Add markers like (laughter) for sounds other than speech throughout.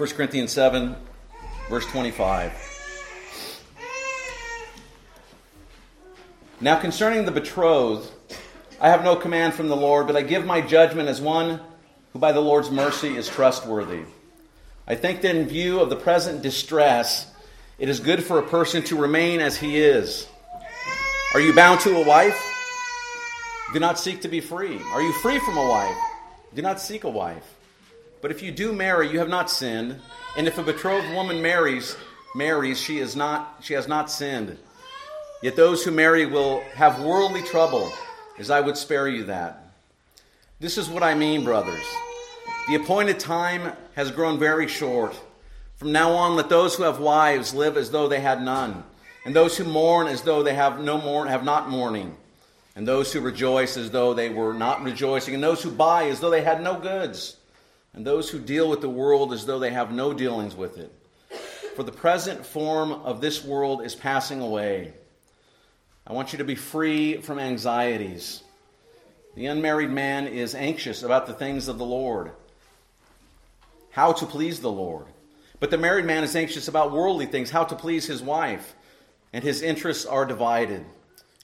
1 Corinthians 7, verse 25. Now, concerning the betrothed, I have no command from the Lord, but I give my judgment as one who by the Lord's mercy is trustworthy. I think that in view of the present distress, it is good for a person to remain as he is. Are you bound to a wife? Do not seek to be free. Are you free from a wife? Do not seek a wife. But if you do marry, you have not sinned. And if a betrothed woman marries, marries, she is not she has not sinned. Yet those who marry will have worldly trouble, as I would spare you that. This is what I mean, brothers. The appointed time has grown very short. From now on, let those who have wives live as though they had none, and those who mourn as though they have no mourn, have not mourning, and those who rejoice as though they were not rejoicing, and those who buy as though they had no goods, and those who deal with the world as though they have no dealings with it. For the present form of this world is passing away. I want you to be free from anxieties. The unmarried man is anxious about the things of the Lord, how to please the Lord. But the married man is anxious about worldly things, how to please his wife, and his interests are divided.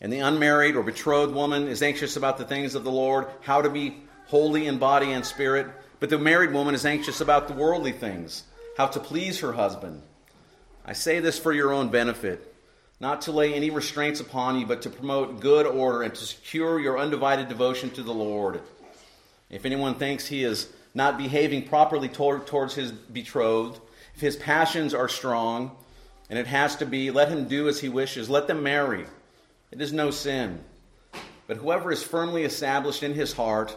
And the unmarried or betrothed woman is anxious about the things of the Lord, how to be holy in body and spirit. But the married woman is anxious about the worldly things, how to please her husband. I say this for your own benefit, not to lay any restraints upon you, but to promote good order and to secure your undivided devotion to the Lord. If anyone thinks he is not behaving properly toward, towards his betrothed, if his passions are strong, and it has to be, let him do as he wishes, let them marry. It is no sin. But whoever is firmly established in his heart,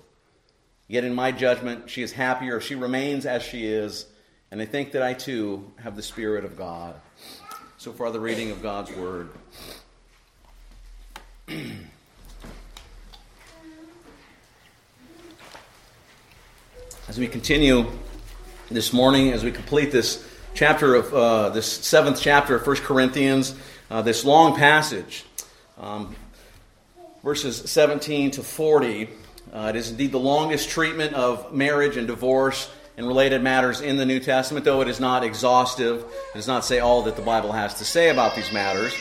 Yet in my judgment, she is happier if she remains as she is, and I think that I too have the Spirit of God. So far, the reading of God's Word. (clears throat) as we continue this morning, as we complete this chapter of uh, this seventh chapter of 1 Corinthians, uh, this long passage, um, verses 17 to 40. Uh, it is indeed the longest treatment of marriage and divorce and related matters in the New Testament, though it is not exhaustive. It does not say all that the Bible has to say about these matters.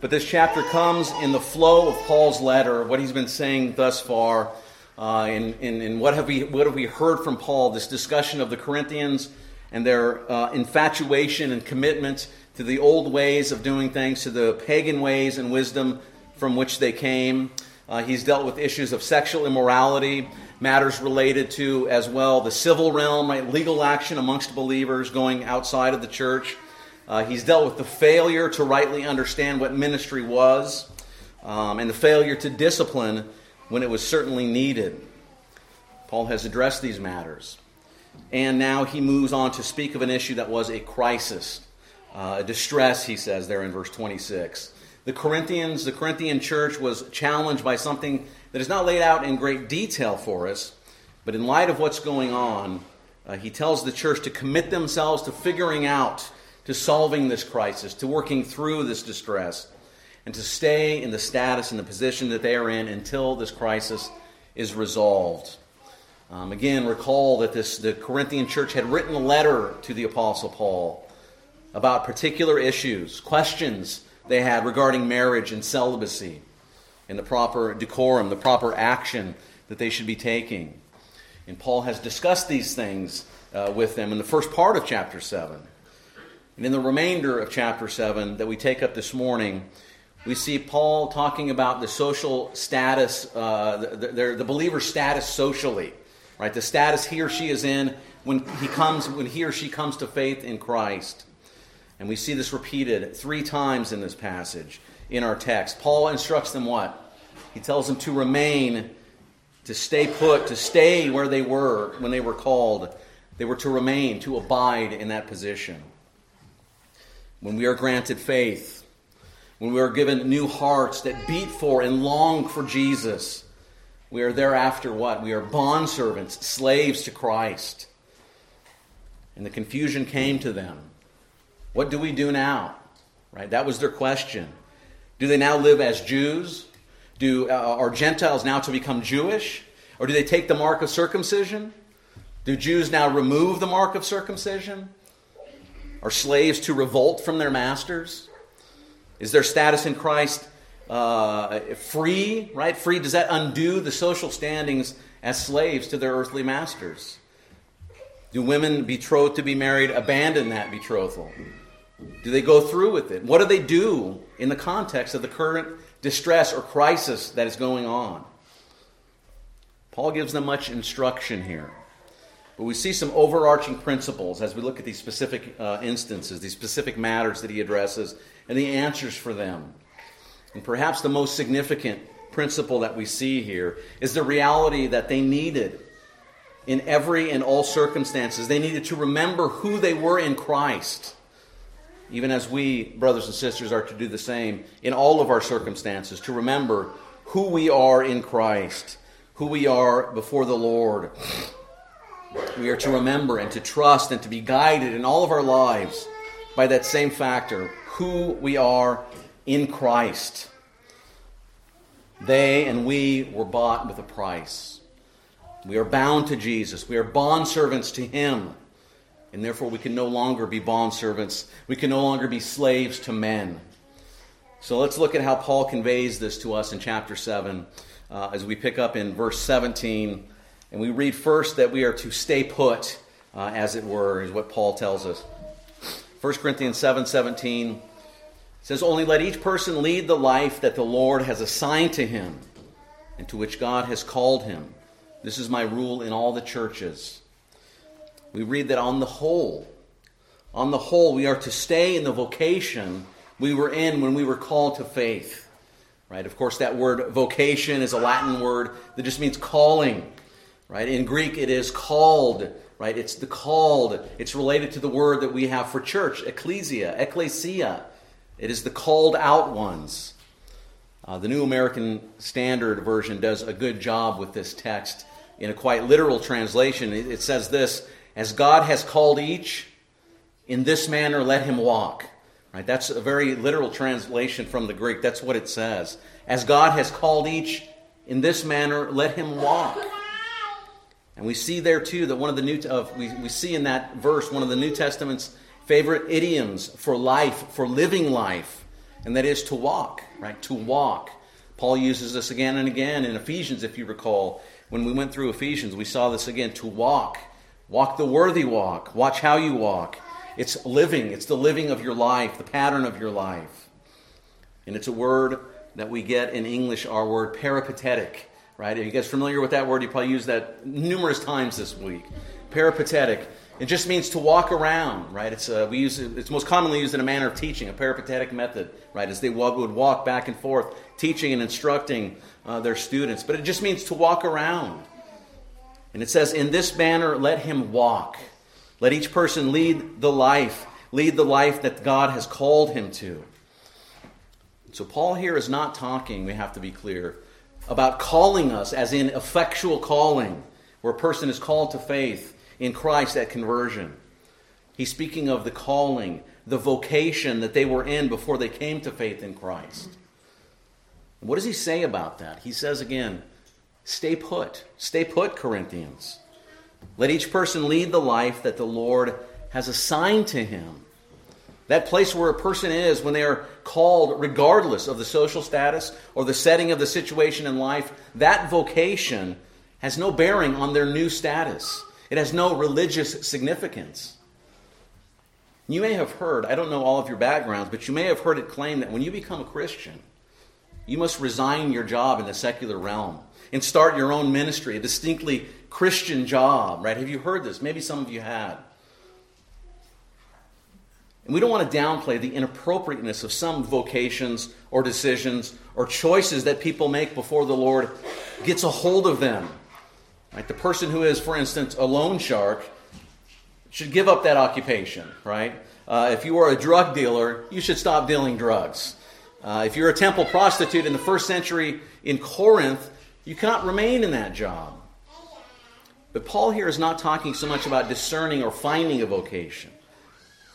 But this chapter comes in the flow of Paul's letter, what he's been saying thus far, uh, in, in, in, what, have we, what have we heard from Paul, this discussion of the Corinthians and their uh, infatuation and commitment to the old ways of doing things, to the pagan ways and wisdom from which they came. Uh, he's dealt with issues of sexual immorality, matters related to as well the civil realm, right, legal action amongst believers going outside of the church. Uh, he's dealt with the failure to rightly understand what ministry was um, and the failure to discipline when it was certainly needed. Paul has addressed these matters. And now he moves on to speak of an issue that was a crisis uh, a distress, he says there in verse 26. The Corinthians, the Corinthian church was challenged by something that is not laid out in great detail for us, but in light of what's going on, uh, he tells the church to commit themselves to figuring out, to solving this crisis, to working through this distress, and to stay in the status and the position that they are in until this crisis is resolved. Um, again, recall that this, the Corinthian church had written a letter to the Apostle Paul about particular issues, questions they had regarding marriage and celibacy, and the proper decorum, the proper action that they should be taking. And Paul has discussed these things uh, with them in the first part of chapter 7. And in the remainder of chapter 7 that we take up this morning, we see Paul talking about the social status, uh, the, the, the believer's status socially, right? The status he or she is in when he comes, when he or she comes to faith in Christ. And we see this repeated three times in this passage in our text. Paul instructs them what? He tells them to remain, to stay put, to stay where they were when they were called. They were to remain, to abide in that position. when we are granted faith, when we are given new hearts that beat for and long for Jesus, we are thereafter what? We are bondservants, slaves to Christ. And the confusion came to them. What do we do now? Right? That was their question. Do they now live as Jews? Do, uh, are Gentiles now to become Jewish? Or do they take the mark of circumcision? Do Jews now remove the mark of circumcision? Are slaves to revolt from their masters? Is their status in Christ uh, free, right? Free, does that undo the social standings as slaves to their earthly masters? Do women betrothed to be married abandon that betrothal? Do they go through with it? What do they do in the context of the current distress or crisis that is going on? Paul gives them much instruction here. But we see some overarching principles as we look at these specific uh, instances, these specific matters that he addresses, and the answers for them. And perhaps the most significant principle that we see here is the reality that they needed in every and all circumstances. They needed to remember who they were in Christ, even as we, brothers and sisters, are to do the same in all of our circumstances, to remember who we are in Christ, who we are before the Lord. We are to remember and to trust and to be guided in all of our lives by that same factor who we are in Christ. They and we were bought with a price. We are bound to Jesus. We are bondservants to Him. And therefore, we can no longer be bondservants. We can no longer be slaves to men. So let's look at how Paul conveys this to us in chapter 7 uh, as we pick up in verse 17. And we read first that we are to stay put, uh, as it were, is what Paul tells us. 1 Corinthians 7 17 says, Only let each person lead the life that the Lord has assigned to him and to which God has called him. This is my rule in all the churches. We read that on the whole, on the whole, we are to stay in the vocation we were in when we were called to faith. Right? Of course, that word vocation is a Latin word that just means calling. Right? In Greek, it is called right? It's the called. It's related to the word that we have for church, ecclesia, ecclesia. It is the called out ones. Uh, the New American Standard Version does a good job with this text. In a quite literal translation, it, it says this As God has called each, in this manner let him walk. Right? That's a very literal translation from the Greek. That's what it says. As God has called each, in this manner let him walk. And we see there too that one of the new of we, we see in that verse one of the New Testament's favorite idioms for life, for living life, and that is to walk, right? To walk. Paul uses this again and again in Ephesians, if you recall. When we went through Ephesians, we saw this again to walk. Walk the worthy walk. Watch how you walk. It's living, it's the living of your life, the pattern of your life. And it's a word that we get in English, our word peripatetic right? Are you guys familiar with that word? You probably used that numerous times this week. Peripatetic. It just means to walk around, right? It's uh, we use it, it's most commonly used in a manner of teaching, a peripatetic method, right? As they would walk back and forth, teaching and instructing uh, their students. But it just means to walk around. And it says, "In this manner, let him walk. Let each person lead the life, lead the life that God has called him to." So Paul here is not talking. We have to be clear about calling us, as in effectual calling, where a person is called to faith in Christ at conversion. He's speaking of the calling, the vocation that they were in before they came to faith in Christ. What does he say about that? He says again, stay put. Stay put, Corinthians. Let each person lead the life that the Lord has assigned to him. That place where a person is when they are called, regardless of the social status or the setting of the situation in life, that vocation has no bearing on their new status. It has no religious significance. You may have heard, I don't know all of your backgrounds, but you may have heard it claimed that when you become a Christian, you must resign your job in the secular realm and start your own ministry, a distinctly Christian job, right? Have you heard this? Maybe some of you had. And we don't want to downplay the inappropriateness of some vocations or decisions or choices that people make before the Lord gets a hold of them. Right? The person who is, for instance, a loan shark should give up that occupation, right? Uh, if you are a drug dealer, you should stop dealing drugs. Uh, if you're a temple prostitute in the first century in Corinth, you cannot remain in that job. But Paul here is not talking so much about discerning or finding a vocation.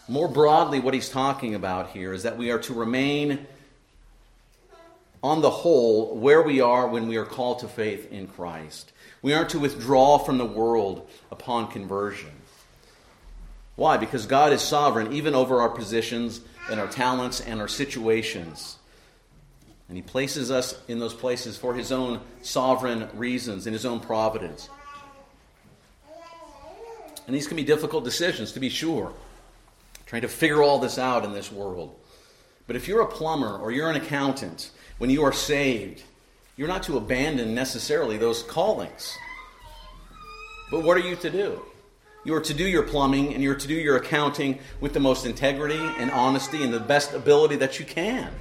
More broadly, what he's talking about here is that we are to remain on the whole where we are when we are called to faith in Christ. We aren't to withdraw from the world upon conversion. Why? Because God is sovereign even over our positions and our talents and our situations. And He places us in those places for His own sovereign reasons, in His own providence. And these can be difficult decisions, to be sure, trying to figure all this out in this world. But if you're a plumber or you're an accountant, when you are saved, you're not to abandon necessarily those callings. But what are you to do? You are to do your plumbing and you're to do your accounting with the most integrity and honesty and the best ability that you can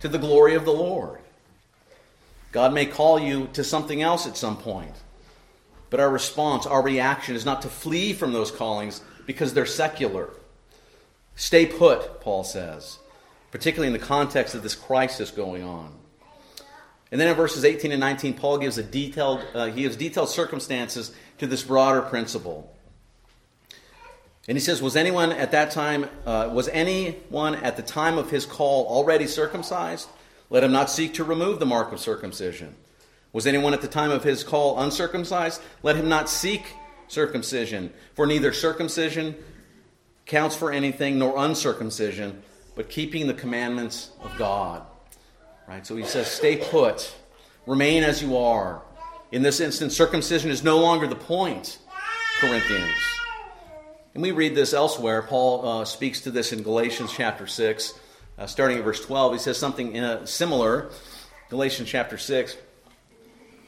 to the glory of the Lord. God may call you to something else at some point, but our response, our reaction is not to flee from those callings because they're secular. Stay put, Paul says, particularly in the context of this crisis going on. And then in verses 18 and 19, Paul gives a detailed, uh, he gives detailed circumstances to this broader principle. And he says, Was anyone at that time, uh, was anyone at the time of his call already circumcised? Let him not seek to remove the mark of circumcision. Was anyone at the time of his call uncircumcised? Let him not seek circumcision. For neither circumcision counts for anything, nor uncircumcision, but keeping the commandments of God. Right? So he says, Stay put, remain as you are. In this instance, circumcision is no longer the point, Corinthians. And we read this elsewhere. Paul uh, speaks to this in Galatians chapter 6, uh, starting at verse 12. He says something uh, similar. Galatians chapter 6.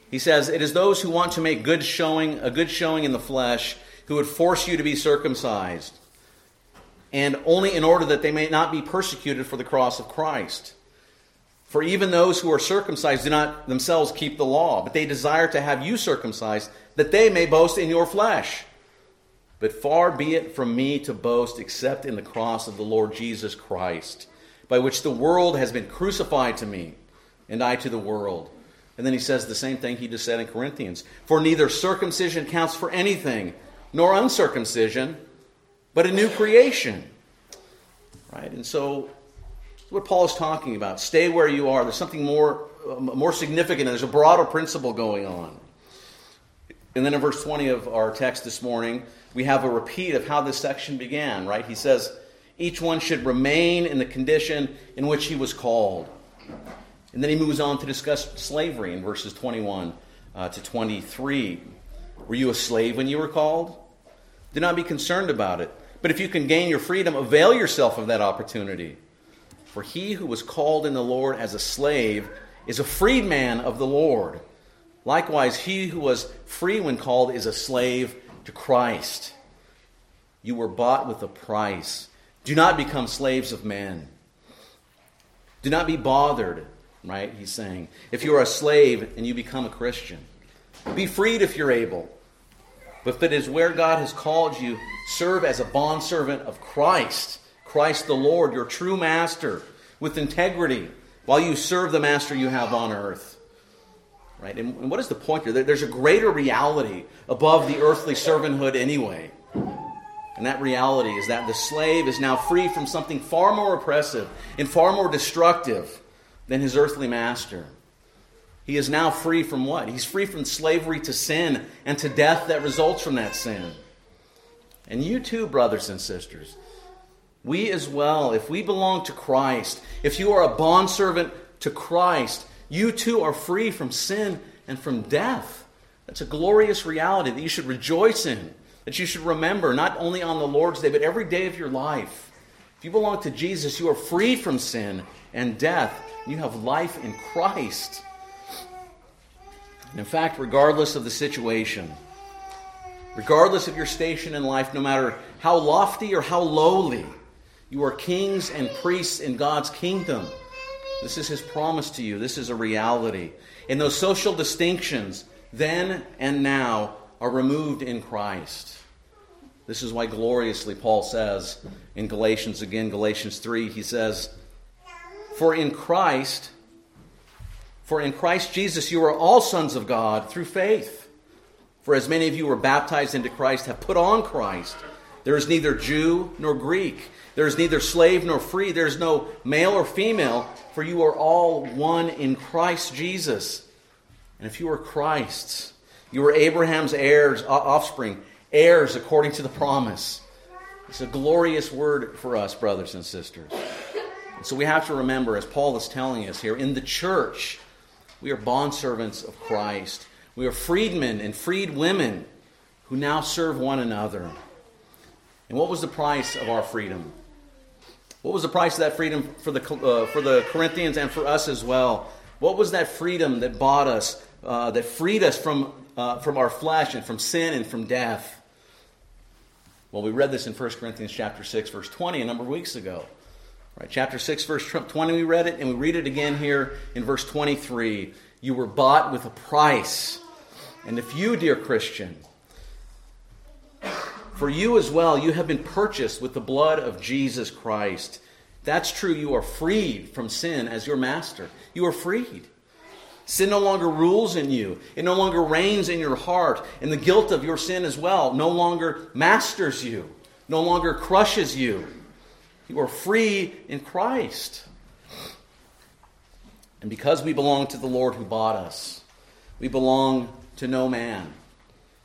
He says, It is those who want to make good showing, a good showing in the flesh who would force you to be circumcised, and only in order that they may not be persecuted for the cross of Christ. For even those who are circumcised do not themselves keep the law, but they desire to have you circumcised, that they may boast in your flesh. But far be it from me to boast except in the cross of the Lord Jesus Christ, by which the world has been crucified to me, and I to the world. And then he says the same thing he just said in Corinthians For neither circumcision counts for anything, nor uncircumcision, but a new creation. Right? And so, what Paul is talking about. Stay where you are. There's something more, uh, more significant, and there's a broader principle going on. And then in verse 20 of our text this morning, we have a repeat of how this section began, right? He says, each one should remain in the condition in which he was called. And then he moves on to discuss slavery in verses 21 uh, to 23. Were you a slave when you were called? Do not be concerned about it. But if you can gain your freedom, avail yourself of that opportunity. For he who was called in the Lord as a slave is a freedman of the Lord. Likewise, he who was free when called is a slave to Christ. You were bought with a price. Do not become slaves of men. Do not be bothered, right? He's saying. If you are a slave and you become a Christian, be freed if you're able. But if it is where God has called you, serve as a bondservant of Christ, Christ the Lord, your true master, with integrity, while you serve the master you have on earth. Right? And, and what is the point here? There's a greater reality above the earthly servanthood anyway. And that reality is that the slave is now free from something far more oppressive and far more destructive than his earthly master. He is now free from what? He's free from slavery to sin and to death that results from that sin. And you too, brothers and sisters, we as well, if we belong to Christ, if you are a bondservant to Christ, you too are free from sin and from death. That's a glorious reality that you should rejoice in, that you should remember, not only on the Lord's day, but every day of your life. If you belong to Jesus, you are free from sin and death. You have life in Christ. And in fact, regardless of the situation, regardless of your station in life, no matter how lofty or how lowly, you are kings and priests in God's kingdom. This is his promise to you. This is a reality. And those social distinctions, then and now, are removed in Christ. This is why gloriously Paul says in Galatians again, Galatians 3, he says, For in Christ, for in Christ Jesus you are all sons of God through faith. For as many of you were baptized into Christ have put on Christ. There is neither Jew nor Greek. There is neither slave nor free. There is no male or female, for you are all one in Christ Jesus. And if you are Christ's, you are Abraham's heirs, offspring heirs according to the promise. It's a glorious word for us, brothers and sisters. And so we have to remember, as Paul is telling us here, in the church, we are bondservants of Christ. We are freedmen and freed women who now serve one another. And what was the price of our freedom? What was the price of that freedom for the, uh, for the Corinthians and for us as well? What was that freedom that bought us, uh, that freed us from, uh, from our flesh and from sin and from death? Well, we read this in 1 Corinthians chapter 6, verse 20 a number of weeks ago. Right, chapter 6, verse 20, we read it, and we read it again here in verse 23. You were bought with a price. And if you, dear Christian, for you as well, you have been purchased with the blood of Jesus Christ. That's true. You are freed from sin as your master. You are freed. Sin no longer rules in you. It no longer reigns in your heart. And the guilt of your sin as well no longer masters you, no longer crushes you. You are free in Christ. And because we belong to the Lord who bought us, we belong to no man.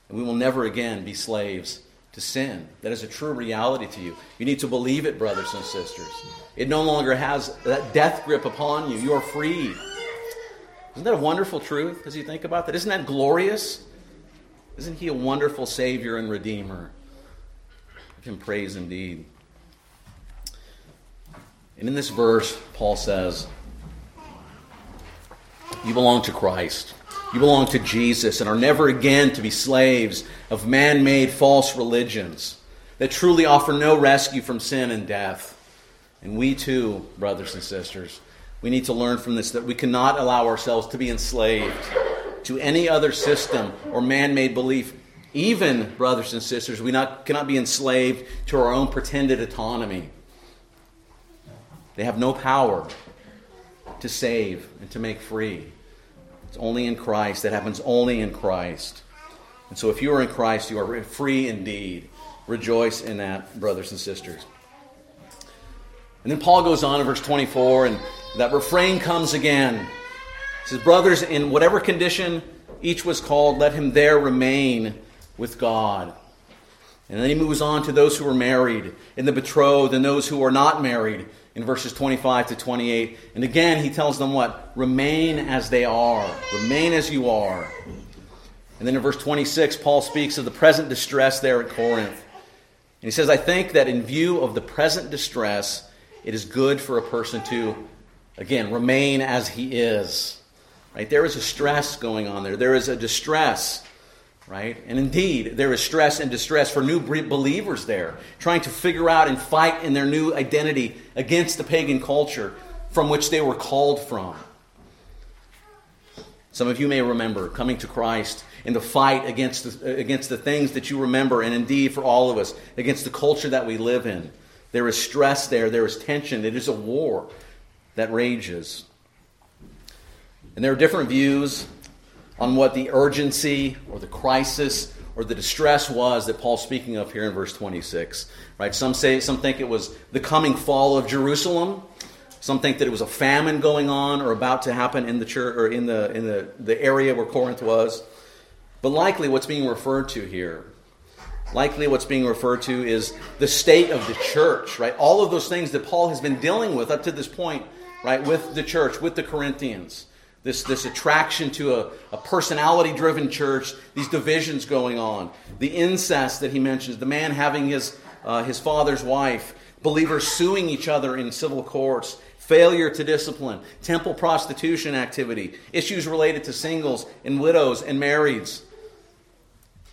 And we will never again be slaves to sin. That is a true reality to you. You need to believe it, brothers and sisters. It no longer has that death grip upon you. You are free. Isn't that a wonderful truth as you think about that? Isn't that glorious? Isn't he a wonderful Savior and Redeemer? Give him praise indeed. And in this verse, Paul says, You belong to Christ. You belong to Jesus and are never again to be slaves of man made false religions that truly offer no rescue from sin and death. And we too, brothers and sisters, we need to learn from this that we cannot allow ourselves to be enslaved to any other system or man made belief. Even, brothers and sisters, we not, cannot be enslaved to our own pretended autonomy. They have no power to save and to make free. It's only in Christ. That happens only in Christ. And so if you are in Christ, you are free indeed. Rejoice in that, brothers and sisters. And then Paul goes on in verse 24 and that refrain comes again. He says, Brothers, in whatever condition each was called, let him there remain with God. And then he moves on to those who are married, and the betrothed, and those who are not married, in verses 25 to 28. And again, he tells them what? Remain as they are. Remain as you are. And then in verse 26, Paul speaks of the present distress there at Corinth. And he says, I think that in view of the present distress, it is good for a person to Again, remain as he is. Right? There is a stress going on there. There is a distress. Right? And indeed, there is stress and distress for new believers there, trying to figure out and fight in their new identity against the pagan culture from which they were called from. Some of you may remember coming to Christ in the fight against the, uh, against the things that you remember, and indeed for all of us, against the culture that we live in. There is stress there, there is tension, it is a war that rages. And there are different views on what the urgency or the crisis or the distress was that Paul's speaking of here in verse 26. Right? Some say some think it was the coming fall of Jerusalem. Some think that it was a famine going on or about to happen in the church or in the in the, the area where Corinth was. But likely what's being referred to here, likely what's being referred to is the state of the church, right? All of those things that Paul has been dealing with up to this point right, with the church, with the Corinthians. This, this attraction to a, a personality driven church, these divisions going on, the incest that he mentions, the man having his, uh, his father's wife, believers suing each other in civil courts, failure to discipline, temple prostitution activity, issues related to singles and widows and marrieds.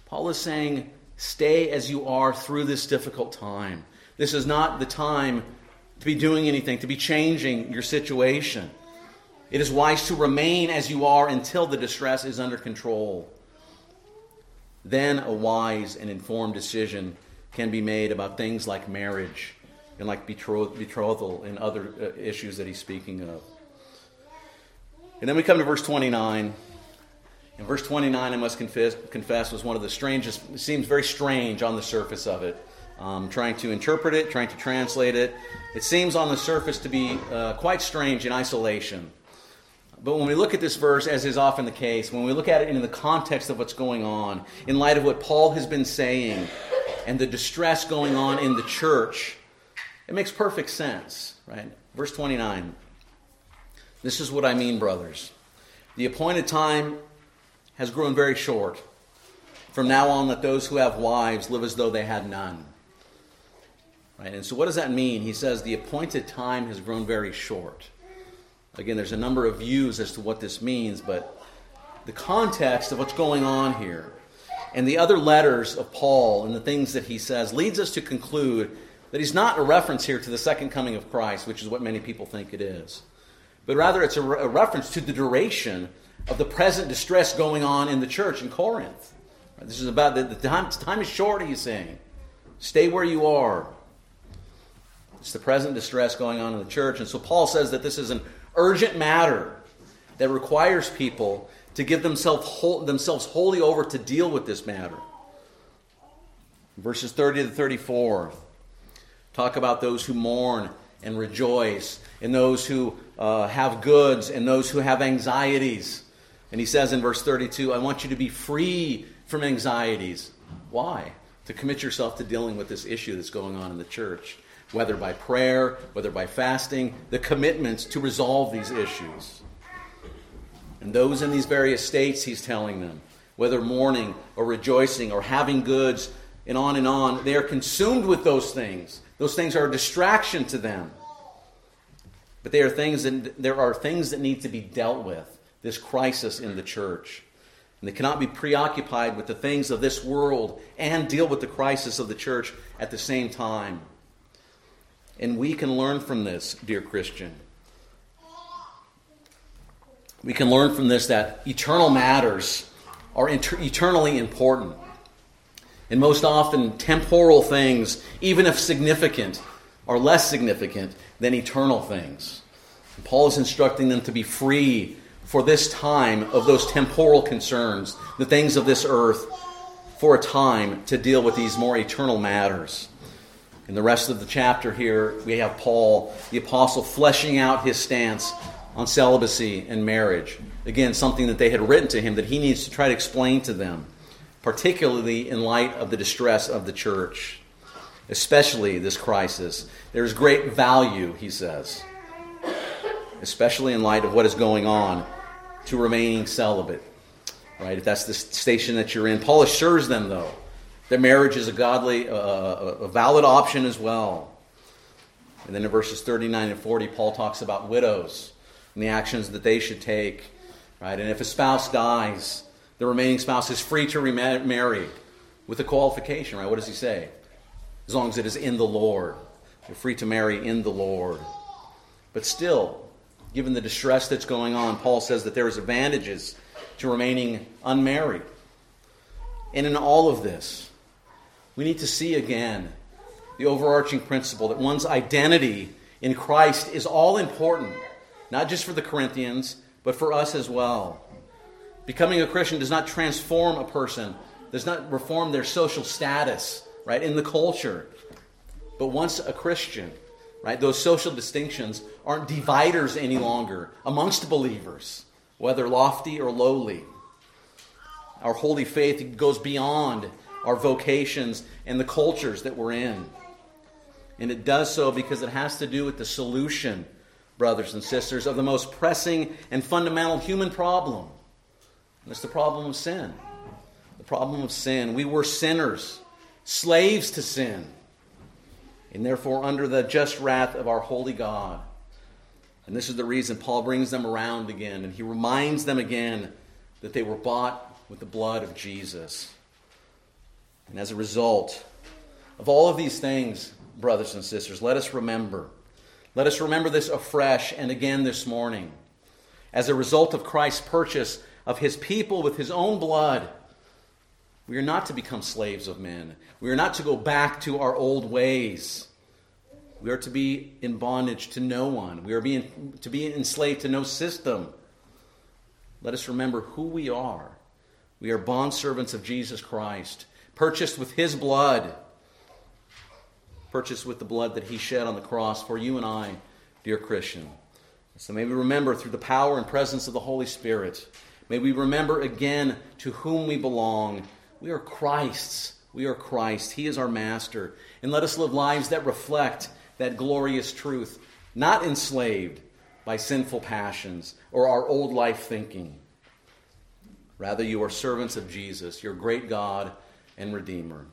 Paul is saying, stay as you are through this difficult time. This is not the time to be doing anything, to be changing your situation. It is wise to remain as you are until the distress is under control. Then a wise and informed decision can be made about things like marriage and like betrothal and other uh, issues that he's speaking of. And then we come to verse 29. And verse 29, I must confess, confess was one of the strangest, seems very strange on the surface of it. Um, trying to interpret it, trying to translate it. It seems on the surface to be uh, quite strange in isolation. But when we look at this verse, as is often the case, when we look at it in the context of what's going on, in light of what Paul has been saying and the distress going on in the church, it makes perfect sense, right? Verse 29. This is what I mean, brothers. The appointed time has grown very short. From now on, let those who have wives live as though they had none. Right? And so, what does that mean? He says the appointed time has grown very short. Again, there's a number of views as to what this means, but the context of what's going on here and the other letters of Paul and the things that he says leads us to conclude that he's not a reference here to the second coming of Christ, which is what many people think it is, but rather it's a, re- a reference to the duration of the present distress going on in the church in Corinth. This is about the, the time, time is short, he's saying. Stay where you are. It's the present distress going on in the church. And so Paul says that this is an urgent matter that requires people to give themselves, themselves wholly over to deal with this matter. Verses 30 to 34 talk about those who mourn and rejoice, and those who uh, have goods, and those who have anxieties. And he says in verse 32, I want you to be free from anxieties. Why? To commit yourself to dealing with this issue that's going on in the church whether by prayer, whether by fasting, the commitments to resolve these issues. And those in these various states, he's telling them, whether mourning or rejoicing or having goods, and on and on, they are consumed with those things. Those things are a distraction to them. But they are things that, there are things that need to be dealt with, this crisis in the church. And they cannot be preoccupied with the things of this world and deal with the crisis of the church at the same time. And we can learn from this, dear Christian. We can learn from this that eternal matters are inter- eternally important. And most often, temporal things, even if significant, are less significant than eternal things. And Paul is instructing them to be free for this time of those temporal concerns, the things of this earth, for a time to deal with these more eternal matters. In the rest of the chapter here, we have Paul, the apostle, fleshing out his stance on celibacy and marriage. Again, something that they had written to him that he needs to try to explain to them, particularly in light of the distress of the church, especially this crisis. There's great value, he says, especially in light of what is going on, to remaining celibate. Right? If that's the station that you're in. Paul assures them, though, that marriage is a godly, uh, a valid option as well. And then in verses 39 and 40, Paul talks about widows and the actions that they should take. Right? And if a spouse dies, the remaining spouse is free to remarry with a qualification. Right? What does he say? As long as it is in the Lord. You're free to marry in the Lord. But still, given the distress that's going on, Paul says that there is advantages to remaining unmarried. And in all of this, we need to see again the overarching principle that one's identity in Christ is all important, not just for the Corinthians, but for us as well. Becoming a Christian does not transform a person, does not reform their social status, right, in the culture. But once a Christian, right, those social distinctions aren't dividers any longer amongst believers, whether lofty or lowly. Our holy faith goes beyond our vocations, and the cultures that we're in. And it does so because it has to do with the solution, brothers and sisters, of the most pressing and fundamental human problem. And it's the problem of sin. The problem of sin. We were sinners, slaves to sin, and therefore under the just wrath of our holy God. And this is the reason Paul brings them around again, and he reminds them again that they were bought with the blood of Jesus. And as a result of all of these things, brothers and sisters, let us remember. Let us remember this afresh and again this morning. As a result of Christ's purchase of his people with his own blood, We are not to become slaves of men. We are not to go back to our old ways. We are to be in bondage to no one. We are being, to be enslaved to no system. Let us remember who we are. We are bondservants of Jesus Christ, purchased with his blood, purchased with the blood that he shed on the cross for you and I, dear Christian. So may we remember through the power and presence of the Holy Spirit, may we remember again to whom we belong. We are Christ's. We are Christ. He is our master. And let us live lives that reflect that glorious truth, not enslaved by sinful passions or our old life thinking. Rather, you are servants of Jesus, your great God and Redeemer.